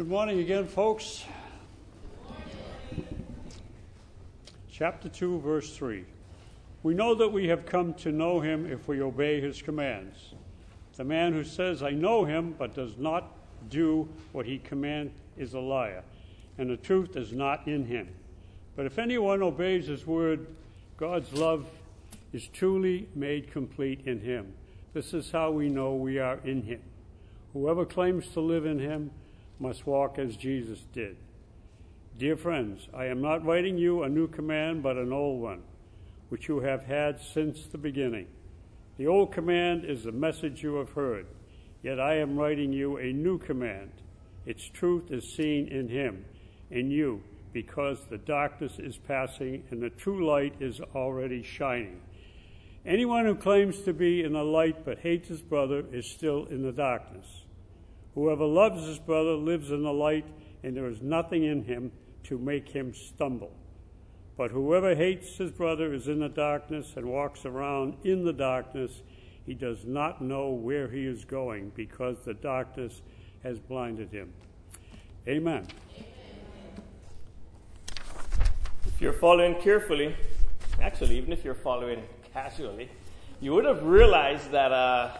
Good morning again, folks. Chapter 2, verse 3. We know that we have come to know him if we obey his commands. The man who says, I know him, but does not do what he commands is a liar, and the truth is not in him. But if anyone obeys his word, God's love is truly made complete in him. This is how we know we are in him. Whoever claims to live in him must walk as Jesus did. Dear friends, I am not writing you a new command, but an old one, which you have had since the beginning. The old command is the message you have heard, yet I am writing you a new command. Its truth is seen in him, in you, because the darkness is passing and the true light is already shining. Anyone who claims to be in the light but hates his brother is still in the darkness. Whoever loves his brother lives in the light, and there is nothing in him to make him stumble. But whoever hates his brother is in the darkness and walks around in the darkness. He does not know where he is going because the darkness has blinded him. Amen. If you're following carefully, actually, even if you're following casually, you would have realized that uh,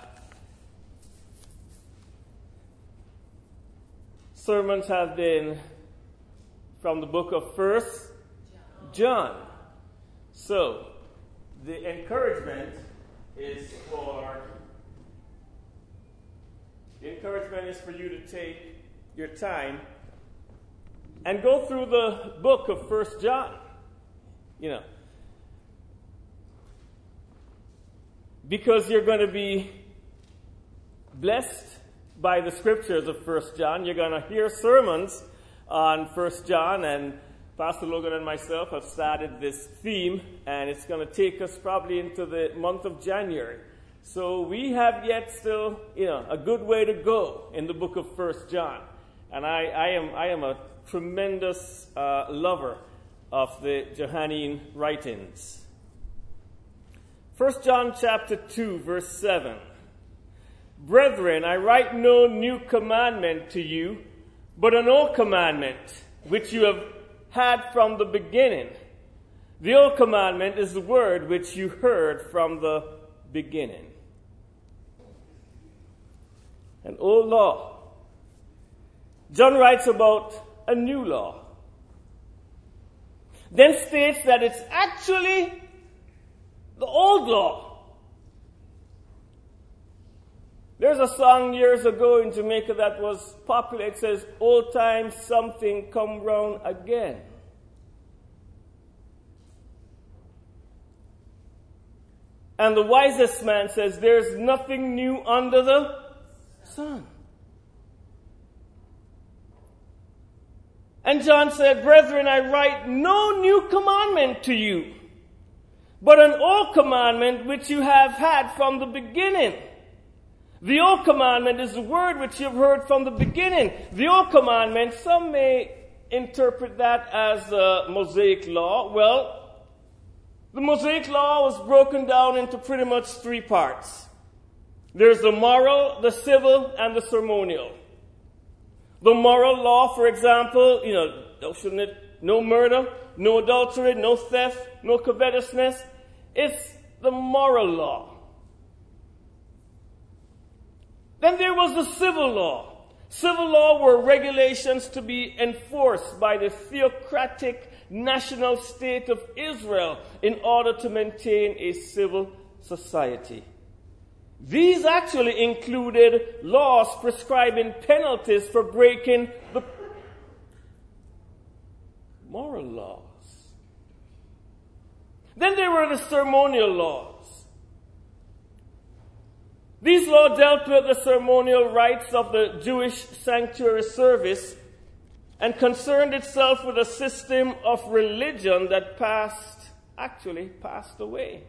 sermons have been from the book of First John. So, the encouragement is for the encouragement is for you to take your time and go through the book of First John. You know, because you're going to be blessed by the scriptures of First John. You're going to hear sermons on First John, and Pastor Logan and myself have started this theme, and it's going to take us probably into the month of January. So we have yet still, you know, a good way to go in the book of First John, and I, I am I am a tremendous uh, lover of the Johannine writings. 1 John chapter 2 verse 7. Brethren, I write no new commandment to you, but an old commandment, which you have had from the beginning. The old commandment is the word which you heard from the beginning. An old law. John writes about a new law. Then states that it's actually the old law. There's a song years ago in Jamaica that was popular. It says, Old times something come round again. And the wisest man says, There's nothing new under the sun. And John said, Brethren, I write no new commandment to you but an old commandment which you have had from the beginning. The old commandment is the word which you've heard from the beginning. The old commandment, some may interpret that as the Mosaic law. Well, the Mosaic law was broken down into pretty much three parts. There's the moral, the civil, and the ceremonial. The moral law, for example, you know, shouldn't it, no murder, no adultery, no theft, no covetousness. It's the moral law. Then there was the civil law. Civil law were regulations to be enforced by the theocratic national state of Israel in order to maintain a civil society. These actually included laws prescribing penalties for breaking the moral laws. Then there were the ceremonial laws. These laws dealt with the ceremonial rites of the Jewish sanctuary service and concerned itself with a system of religion that passed, actually passed away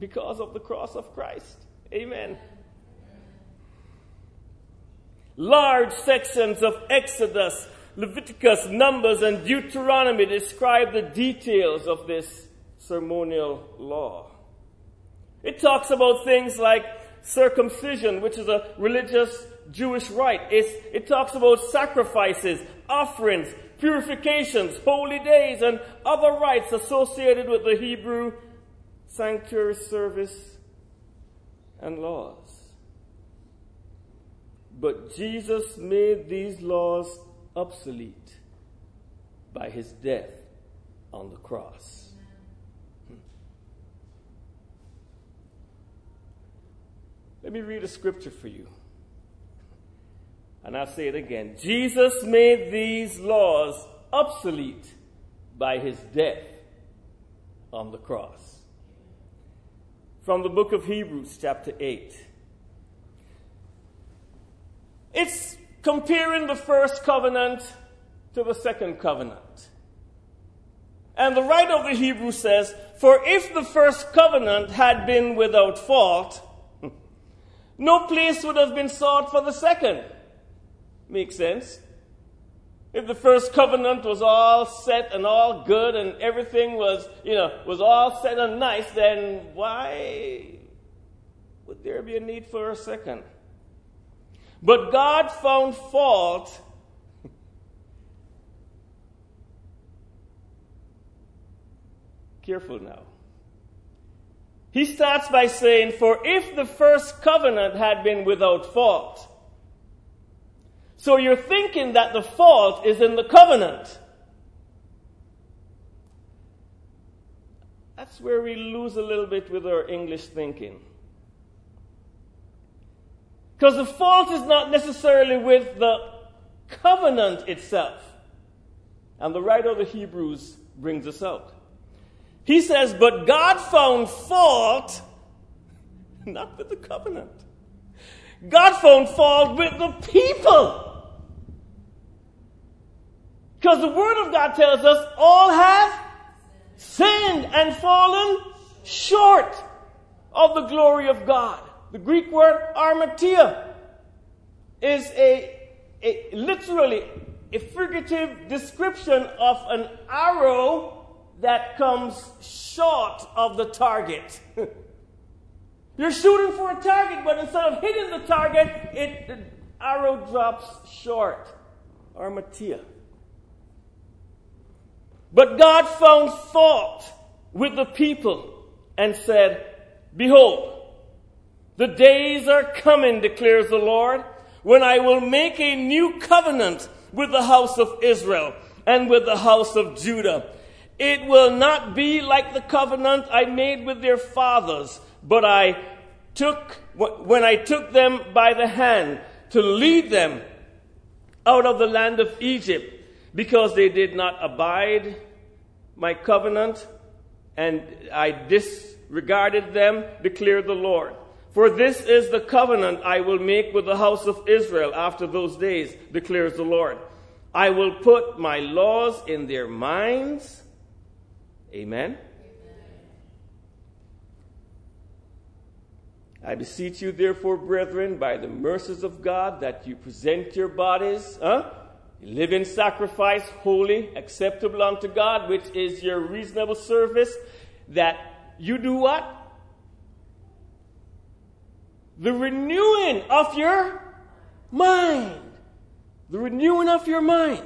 because of the cross of Christ. Amen. Large sections of Exodus, Leviticus, Numbers, and Deuteronomy describe the details of this ceremonial law. It talks about things like circumcision, which is a religious Jewish rite. It's, it talks about sacrifices, offerings, purifications, holy days, and other rites associated with the Hebrew sanctuary service and laws. But Jesus made these laws obsolete by his death on the cross. Let me read a scripture for you. And I'll say it again. Jesus made these laws obsolete by his death on the cross. From the book of Hebrews, chapter 8. It's comparing the first covenant to the second covenant. And the writer of the Hebrews says, For if the first covenant had been without fault, no place would have been sought for the second. Makes sense? If the first covenant was all set and all good and everything was, you know, was all set and nice, then why would there be a need for a second? But God found fault Careful now. He starts by saying, For if the first covenant had been without fault, so you're thinking that the fault is in the covenant. That's where we lose a little bit with our English thinking. Because the fault is not necessarily with the covenant itself. And the writer of the Hebrews brings us out. He says, But God found fault not with the covenant. God found fault with the people. Because the Word of God tells us all have sinned and fallen short of the glory of God. The Greek word hamartia is a, a literally a figurative description of an arrow that comes short of the target. You're shooting for a target, but instead of hitting the target, it, the arrow drops short. Hamartia. But God found fault with the people and said, Behold, the days are coming, declares the Lord, when I will make a new covenant with the house of Israel and with the house of Judah it will not be like the covenant I made with their fathers, but I took, when I took them by the hand to lead them out of the land of Egypt, because they did not abide my covenant, and I disregarded them, declared the Lord. For this is the covenant I will make with the house of Israel after those days, declares the Lord. I will put my laws in their minds Amen? I beseech you, therefore, brethren, by the mercies of God, that you present your bodies, huh? living sacrifice, holy, acceptable unto God, which is your reasonable service, that you do what? The renewing of your mind. The renewing of your mind.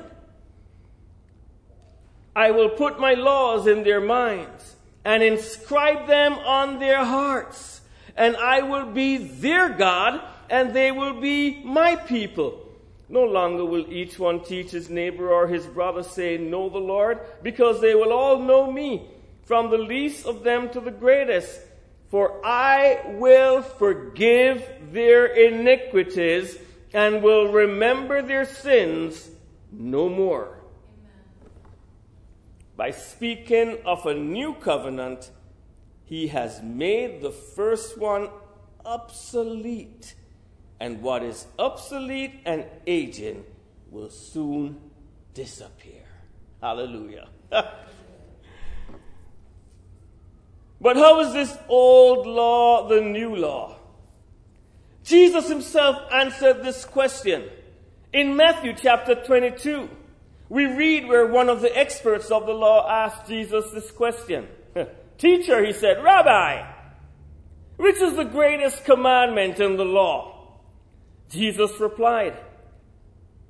I will put my laws in their minds and inscribe them on their hearts. And I will be their God and they will be my people. No longer will each one teach his neighbor or his brother say, Know the Lord, because they will all know me, from the least of them to the greatest. For I will forgive their iniquities and will remember their sins no more by speaking of a new covenant, he has made the first one obsolete. And what is obsolete and aging will soon disappear. Hallelujah. but how is this old law the new law? Jesus himself answered this question in Matthew chapter 22. We read where one of the experts of the law asked Jesus this question. Teacher, he said, Rabbi, which is the greatest commandment in the law? Jesus replied,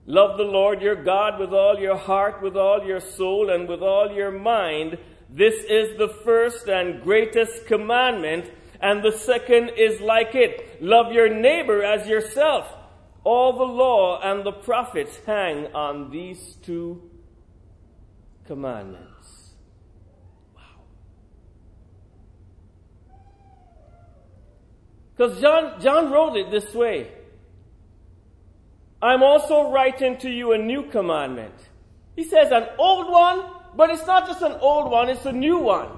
Love the Lord your God with all your heart, with all your soul, and with all your mind. This is the first and greatest commandment, and the second is like it. Love your neighbor as yourself. All the law and the prophets hang on these two commandments. Wow. Because John, John wrote it this way. I'm also writing to you a new commandment. He says an old one, but it's not just an old one, it's a new one.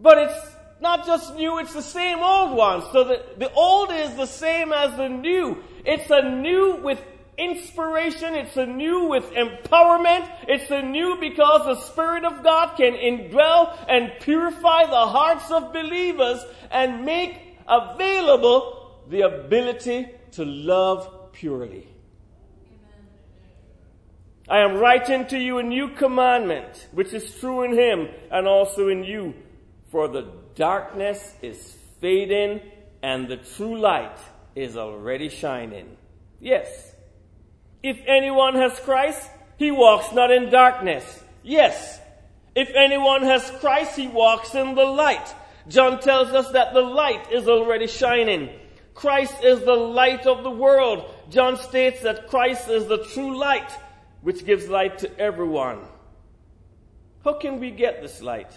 But it's not just new, it's the same old one. So the, the old is the same as the new. It's a new with inspiration. It's a new with empowerment. It's a new because the Spirit of God can indwell and purify the hearts of believers and make available the ability to love purely. I am writing to you a new commandment, which is true in him and also in you. For the darkness is fading and the true light is already shining. Yes. If anyone has Christ, he walks not in darkness. Yes. If anyone has Christ, he walks in the light. John tells us that the light is already shining. Christ is the light of the world. John states that Christ is the true light, which gives light to everyone. How can we get this light?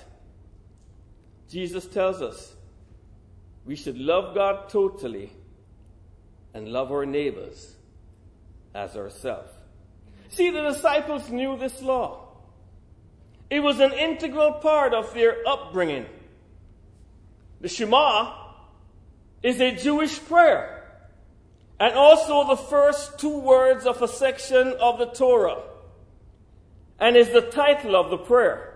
Jesus tells us we should love God totally and love our neighbors as ourselves. See, the disciples knew this law. It was an integral part of their upbringing. The Shema is a Jewish prayer and also the first two words of a section of the Torah and is the title of the prayer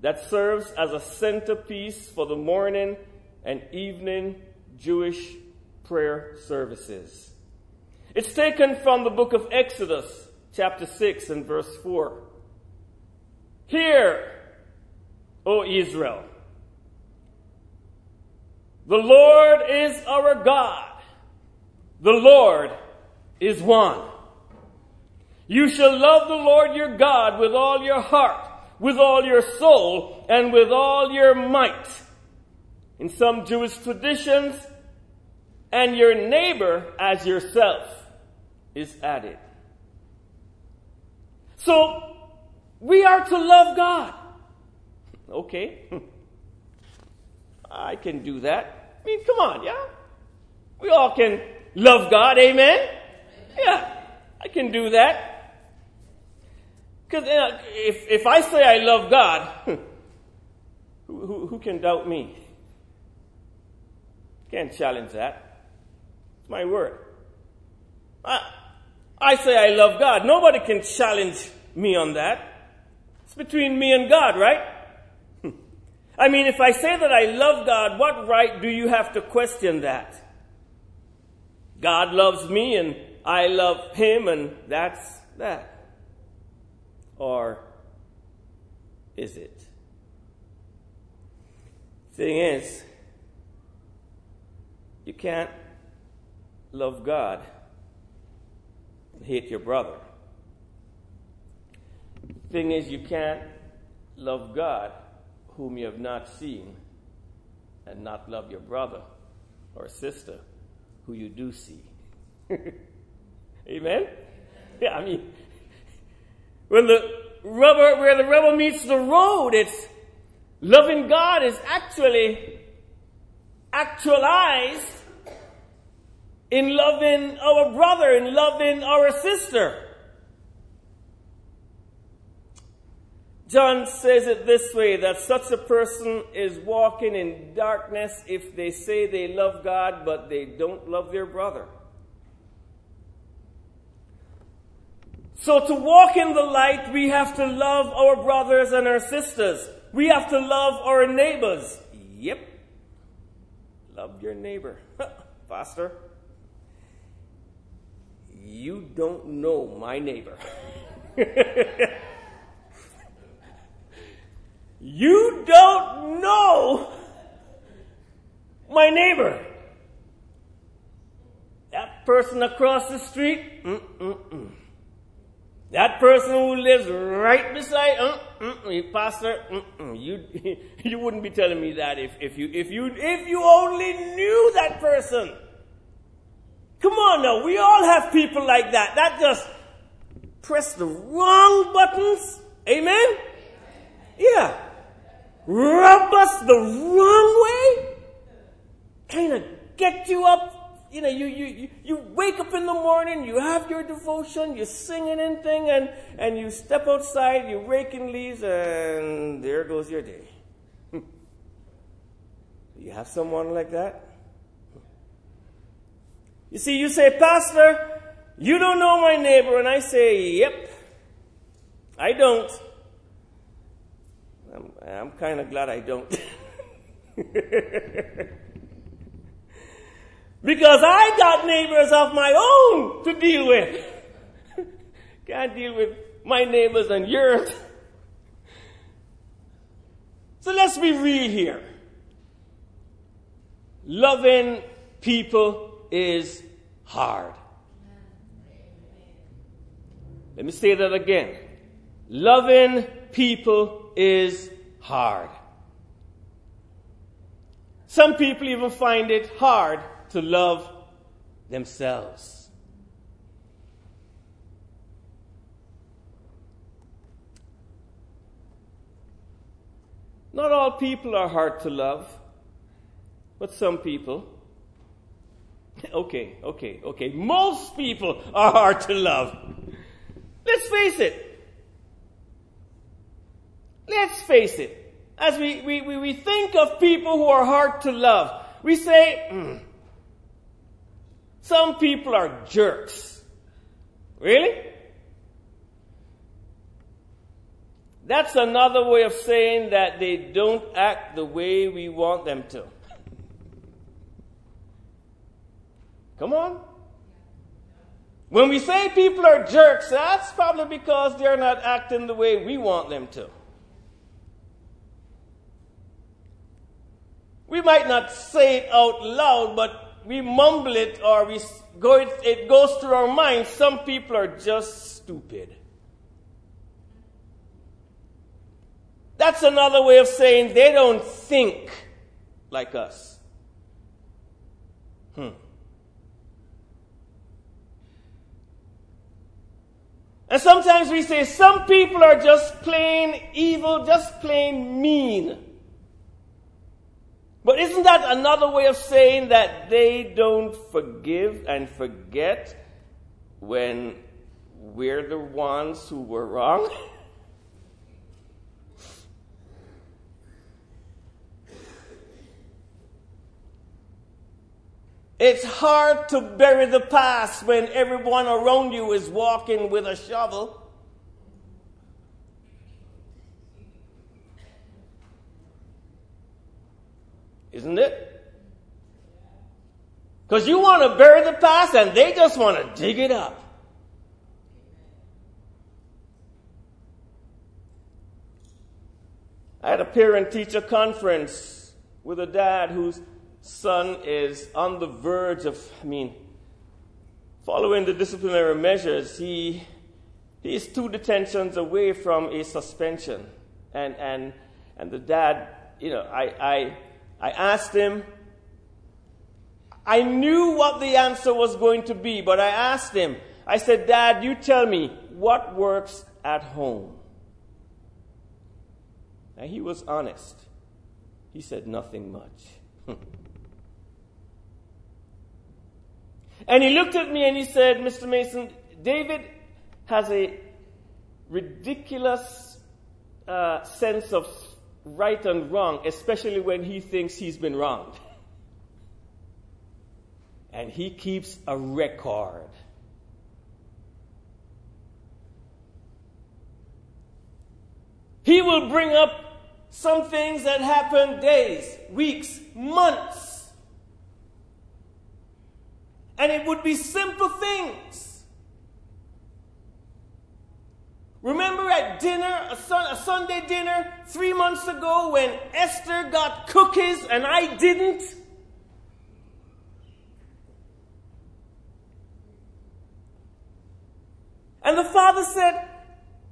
that serves as a centerpiece for the morning and evening Jewish prayer services. It's taken from the book of Exodus, chapter 6 and verse 4. Hear, O Israel, the Lord is our God. The Lord is one. You shall love the Lord your God with all your heart, with all your soul, and with all your might. In some Jewish traditions, and your neighbor as yourself is added. So, we are to love God. Okay. I can do that. I mean, come on, yeah? We all can love God, amen? Yeah, I can do that. Because know, uh, if, if I say I love God, who, who, who can doubt me? Can't challenge that. My word. I, I say I love God. Nobody can challenge me on that. It's between me and God, right? I mean, if I say that I love God, what right do you have to question that? God loves me and I love Him and that's that. Or is it? Thing is, you can't love God and hate your brother. Thing is, you can't love God whom you have not seen and not love your brother or sister who you do see. Amen? Yeah, I mean, when the rubber, where the rubber meets the road, it's loving God is actually actualized in loving our brother, in loving our sister. John says it this way that such a person is walking in darkness if they say they love God but they don't love their brother. So to walk in the light, we have to love our brothers and our sisters. We have to love our neighbors. Yep. Love your neighbor. Pastor you don't know my neighbor. you don't know my neighbor. That person across the street, mm-mm-mm. That person who lives right beside, uh, pastor, uh, you you wouldn't be telling me that if, if you if you if you only knew that person. Come on now, we all have people like that. That just press the wrong buttons. Amen? Yeah. Rub us the wrong way. Kind of get you up you know, you, you, you wake up in the morning, you have your devotion, you're singing and thing, and, and you step outside, you're raking leaves, and there goes your day. you have someone like that? You see, you say, Pastor, you don't know my neighbor, and I say, Yep, I don't. I'm, I'm kind of glad I don't. Because I got neighbors of my own to deal with. Can't deal with my neighbors and yours. So let's be real here. Loving people is hard. Let me say that again. Loving people is hard. Some people even find it hard to love themselves. Not all people are hard to love, but some people. Okay, okay, okay. Most people are hard to love. Let's face it. Let's face it. As we, we, we, we think of people who are hard to love, we say, mm, some people are jerks. Really? That's another way of saying that they don't act the way we want them to. Come on. When we say people are jerks, that's probably because they're not acting the way we want them to. We might not say it out loud, but we mumble it or we go it, it goes through our minds. Some people are just stupid. That's another way of saying they don't think like us. Hmm. And sometimes we say some people are just plain evil, just plain mean. But isn't that another way of saying that they don't forgive and forget when we're the ones who were wrong? It's hard to bury the past when everyone around you is walking with a shovel. Isn't it? Because you want to bury the past and they just want to dig it up. I had a parent teacher conference with a dad whose son is on the verge of, I mean, following the disciplinary measures. He, he is two detentions away from a suspension. And, and, and the dad, you know, I, I, I asked him. I knew what the answer was going to be, but I asked him. I said, Dad, you tell me what works at home. And he was honest. He said, Nothing much. And he looked at me and he said, Mr. Mason, David has a ridiculous uh, sense of right and wrong, especially when he thinks he's been wronged. And he keeps a record. He will bring up some things that happen days, weeks, months. And it would be simple things. Remember at dinner, a, sun, a, Sunday dinner, three months ago when Esther got cookies and I didn't? And the father said,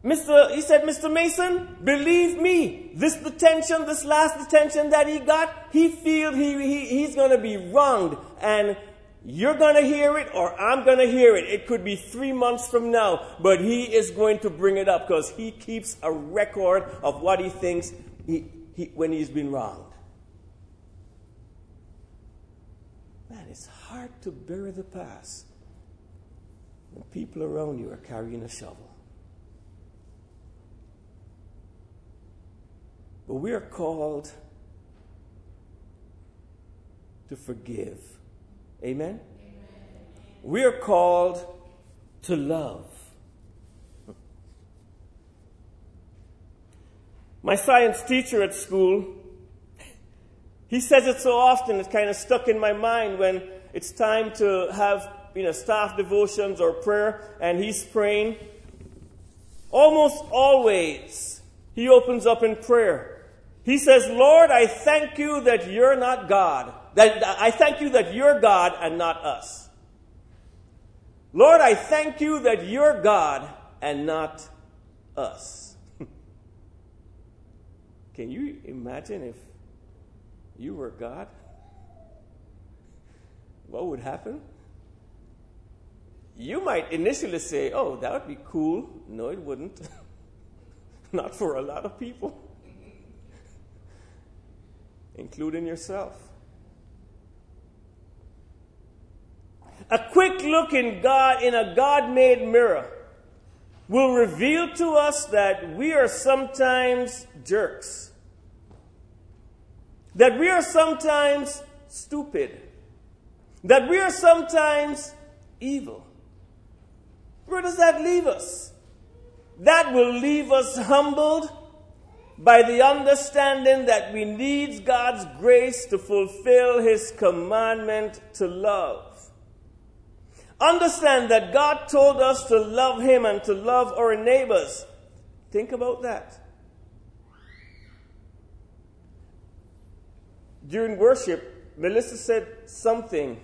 Mr. He said, Mr. Mason, believe me, this detention, this last detention that he got, he feels he, he, he's going to be wronged. And you're going to hear it or I'm going to hear it. It could be three months from now, but he is going to bring it up because he keeps a record of what he thinks he, he, when he's been wronged. Man, it's hard to bury the past when people around you are carrying a shovel. But we are called to forgive. Amen? Amen? We are called to love. My science teacher at school, he says it so often, it's kind of stuck in my mind when it's time to have you know, staff devotions or prayer, and he's praying. Almost always, he opens up in prayer. He says, Lord, I thank you that you're not God. That, I thank you that you're God and not us. Lord, I thank you that you're God and not us. Can you imagine if you were God? What would happen? You might initially say, oh, that would be cool. No, it wouldn't. Not for a lot of people, including yourself. A quick look in God, in a God made mirror, will reveal to us that we are sometimes jerks, that we are sometimes stupid, that we are sometimes evil. Where does that leave us? That will leave us humbled by the understanding that we need God's grace to fulfill His commandment to love. Understand that God told us to love Him and to love our neighbors. Think about that. During worship, Melissa said something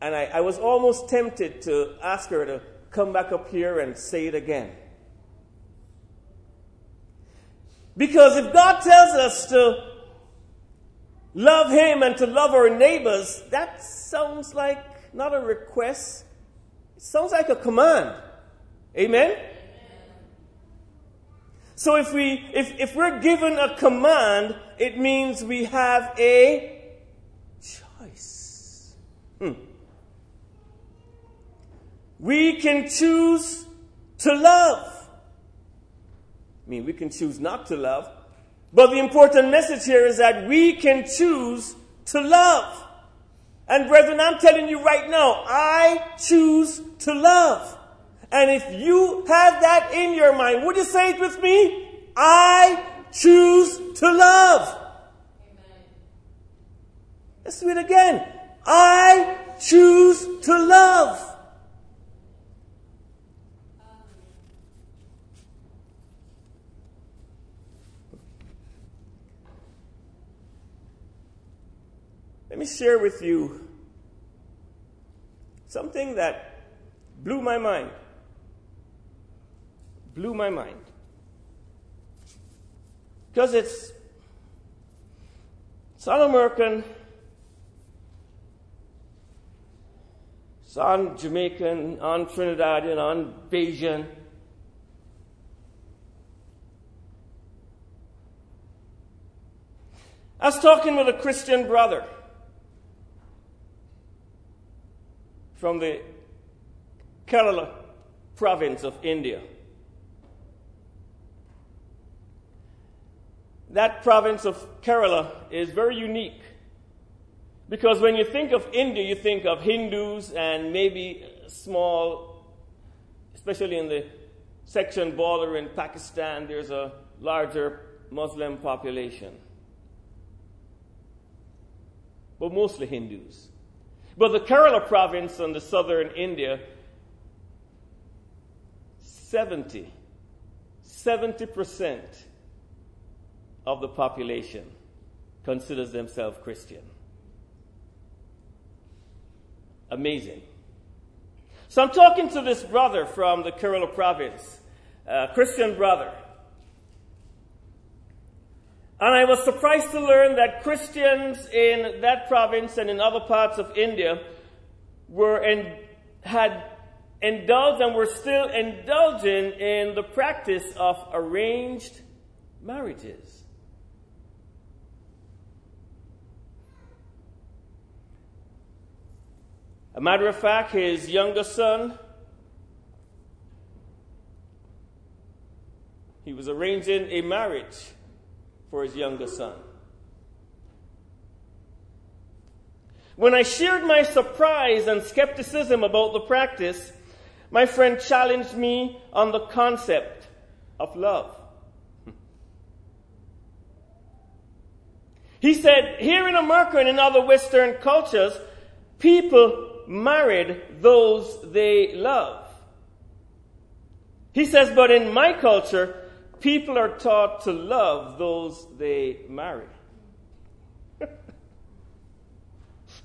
And I, I was almost tempted to ask her to come back up here and say it again. Because if God tells us to love Him and to love our neighbors, that sounds like not a request, it sounds like a command. Amen? So if we if, if we're given a command, it means we have a choice. Hmm. We can choose to love. I mean, we can choose not to love. But the important message here is that we can choose to love. And brethren, I'm telling you right now, I choose to love. And if you have that in your mind, would you say it with me? I choose to love. Let's do it again. I choose to love. Let me share with you something that blew my mind. Blew my mind. Because it's South American, on Jamaican, on Trinidadian, on Bajan. I was talking with a Christian brother. From the Kerala province of India. That province of Kerala is very unique because when you think of India, you think of Hindus and maybe small, especially in the section bordering Pakistan, there's a larger Muslim population. But mostly Hindus. But the Kerala province in the southern India, 70, 70% of the population considers themselves Christian. Amazing. So I'm talking to this brother from the Kerala province, a Christian brother. And I was surprised to learn that Christians in that province and in other parts of India were in, had indulged and were still indulging in the practice of arranged marriages. A matter of fact, his younger son, he was arranging a marriage for his younger son. When I shared my surprise and skepticism about the practice, my friend challenged me on the concept of love. He said, here in America and in other Western cultures, people married those they love. He says, but in my culture, people are taught to love those they marry.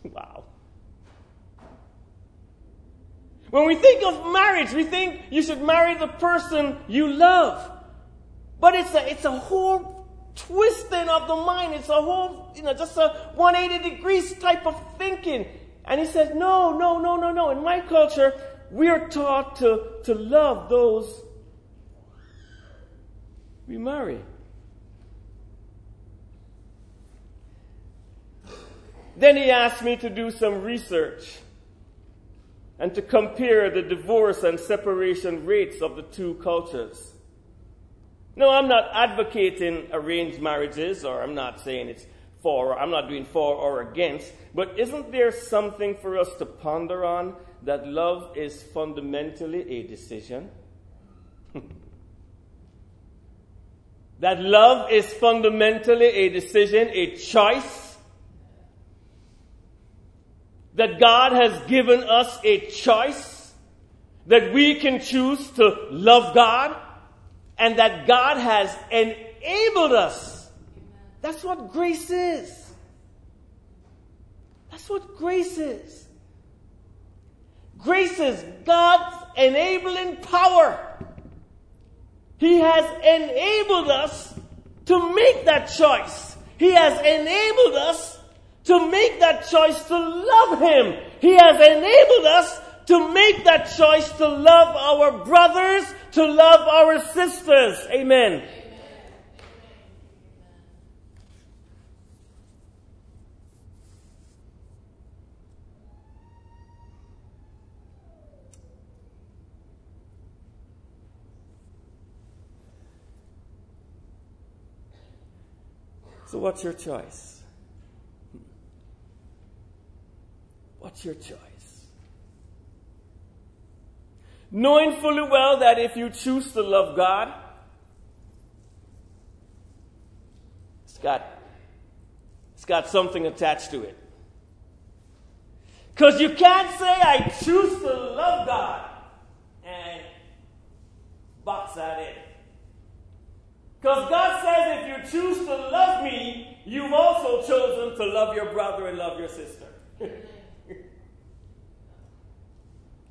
wow. When we think of marriage, we think you should marry the person you love. But it's a, it's a whole twisting of the mind. It's a whole, you know, just a 180 degrees type of thinking. And he says, no, no, no, no, no. In my culture, we are taught to, to love those we marry. Then he asked me to do some research and to compare the divorce and separation rates of the two cultures. No, I'm not advocating arranged marriages, or I'm not saying it's for, I'm not doing for or against, but isn't there something for us to ponder on that love is fundamentally a decision? That love is fundamentally a decision, a choice? that God has given us a choice, that we can choose to love God, and that God has enabled us. That's what grace is. That's what grace is. Grace is God's enabling power. He has enabled us to make that choice. He has enabled us to make that choice to love Him. He has enabled us to make that choice to love our brothers, to love our sisters. Amen. So, what's your choice? What's your choice? Knowing fully well that if you choose to love God, it's got, it's got something attached to it. Because you can't say, I choose to love God and box that in. Because God says, if you choose to love me, you've also chosen to love your brother and love your sister.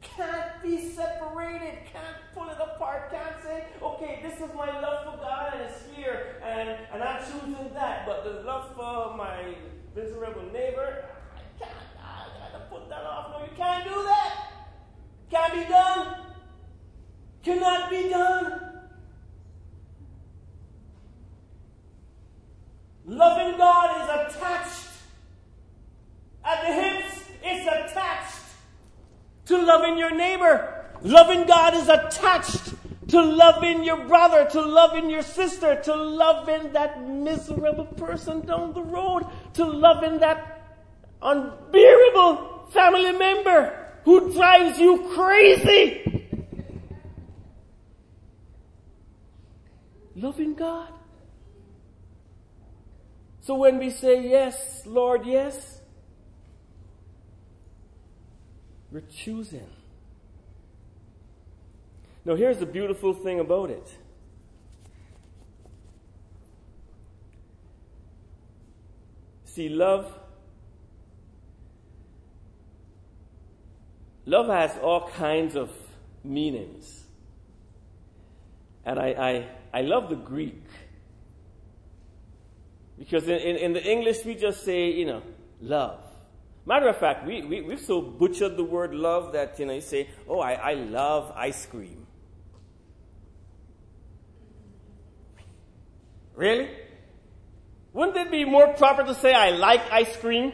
can't be separated, can't pull it apart, can't say, okay, this is my love for God and it's here, and, and I'm choosing that, but the love for my miserable neighbor, I can't, I gotta put that off. No, you can't do that. Can't be done. Cannot be done. Loving God is attached at the hips, it's attached to loving your neighbor. Loving God is attached to loving your brother, to loving your sister, to loving that miserable person down the road, to loving that unbearable family member who drives you crazy. Loving God. So when we say yes, Lord, yes, We're choosing. Now, here's the beautiful thing about it. See, love love has all kinds of meanings. And I, I, I love the Greek. Because in, in, in, the English, we just say, you know, love. Matter of fact, we, we, we've so butchered the word love that, you know, you say, oh, I, I love ice cream. Really? Wouldn't it be more proper to say, I like ice cream?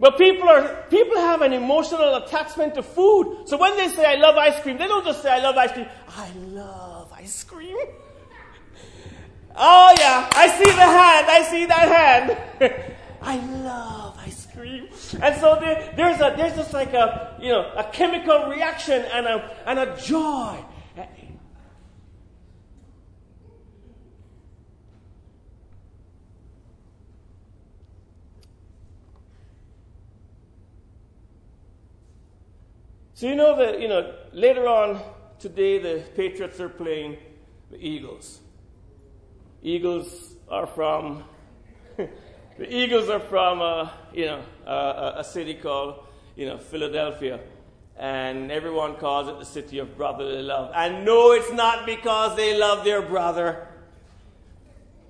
But people are, people have an emotional attachment to food. So when they say, I love ice cream, they don't just say, I love ice cream. I love ice cream. oh yeah, I see the hand, I see that hand. I love ice cream. And so there, there's a, there's just like a, you know, a chemical reaction and a, and a joy. So you know that, you know, later on today the Patriots are playing the Eagles. Eagles are from, the Eagles are from, uh, you know, uh, a city called, you know, Philadelphia. And everyone calls it the city of brotherly love. And no, it's not because they love their brother.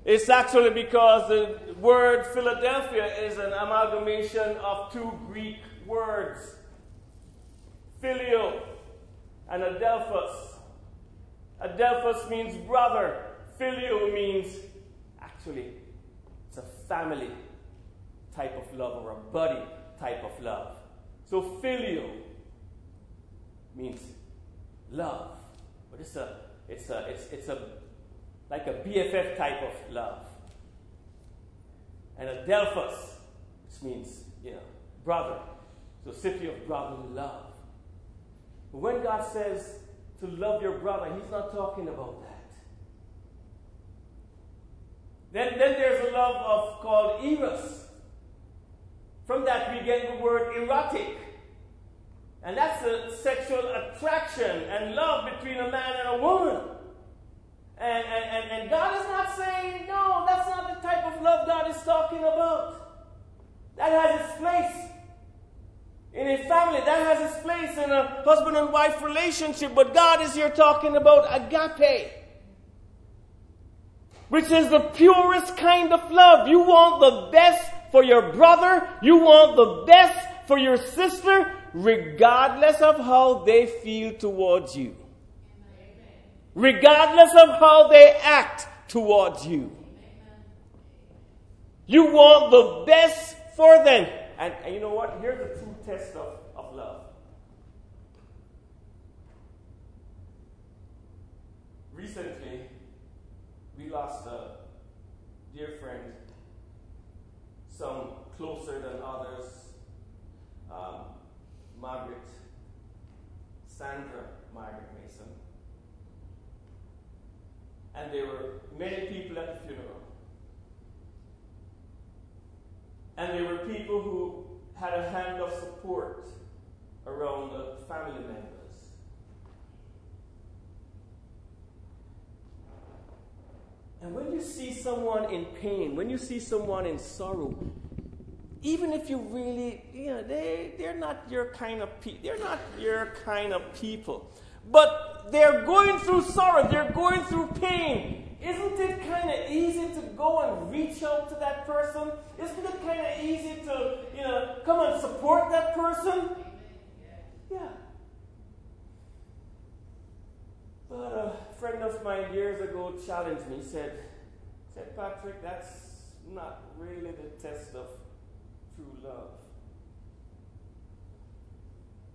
It's actually because the word Philadelphia is an amalgamation of two Greek words Phileo and Adelphos. Adelphos means brother. Phileo means actually it's a family type of love or a buddy type of love. So Phileo means love. But it's a it's a it's it's a like a BFF type of love. And Adelphos, which means, you know, brother. So city of brotherly love. When God says to love your brother, He's not talking about that. Then, then there's a love of called eros. From that we get the word erotic. And that's a sexual attraction and love between a man and a woman. And, and, and, and God is not saying, no, that's not the type of love God is talking about. That has its place in a family. That has its place in a husband and wife relationship. But God is here talking about agape, which is the purest kind of love. You want the best for your brother, you want the best for your sister, regardless of how they feel towards you. Regardless of how they act towards you. You want the best for them. And, and you know what? Here's the true test of, of love. Recently, lost a dear friend, some closer than others. Um, Margaret, Sandra Margaret Mason. And there were many people at the funeral. And there were people who had a hand of support around the family members. And when you see someone in pain, when you see someone in sorrow, even if you really, you know, they, they're not your kind of people, they're not your kind of people. But they're going through sorrow, they're going through pain. Isn't it kind of easy to go and reach out to that person? Isn't it kind of easy to, you know, come and support that person? Yeah. But a friend of mine years ago challenged me, said, said, Patrick, that's not really the test of true love.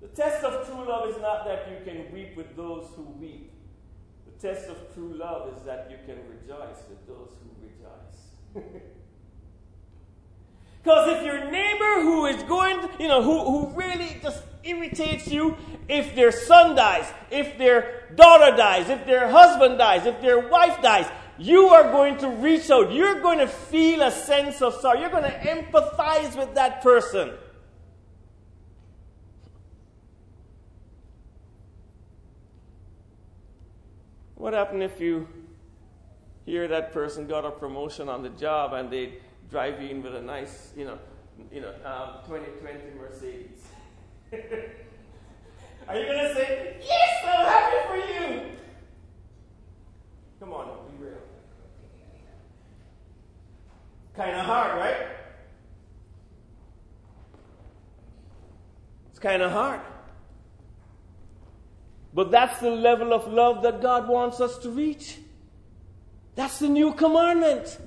The test of true love is not that you can weep with those who weep The test of true love is that you can rejoice with those who rejoice. Because if your neighbor who is going, you know, who, who really just irritates you, if their son dies, if their daughter dies, if their husband dies, if their wife dies, you are going to reach out. You're going to feel a sense of sorrow. You're going to empathize with that person. What happened if you hear that person got a promotion on the job and they drive in with a nice, you know, you know, um, 2020 Mercedes? Are you to say, Yes, I'm happy for you? Come on, be real. Kind of hard, right? It's kind of hard. But that's the level of love that God wants us to reach. That's the new commandment.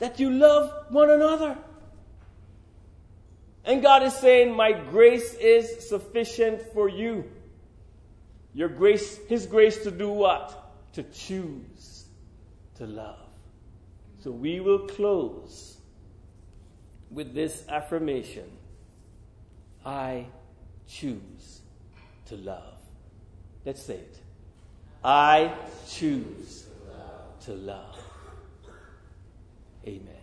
That you love one another. And God is saying, My grace is sufficient for you. Your grace, His grace to do what? To choose to love. So we will close with this affirmation I choose to love. Let's say it. I choose to love. Amen.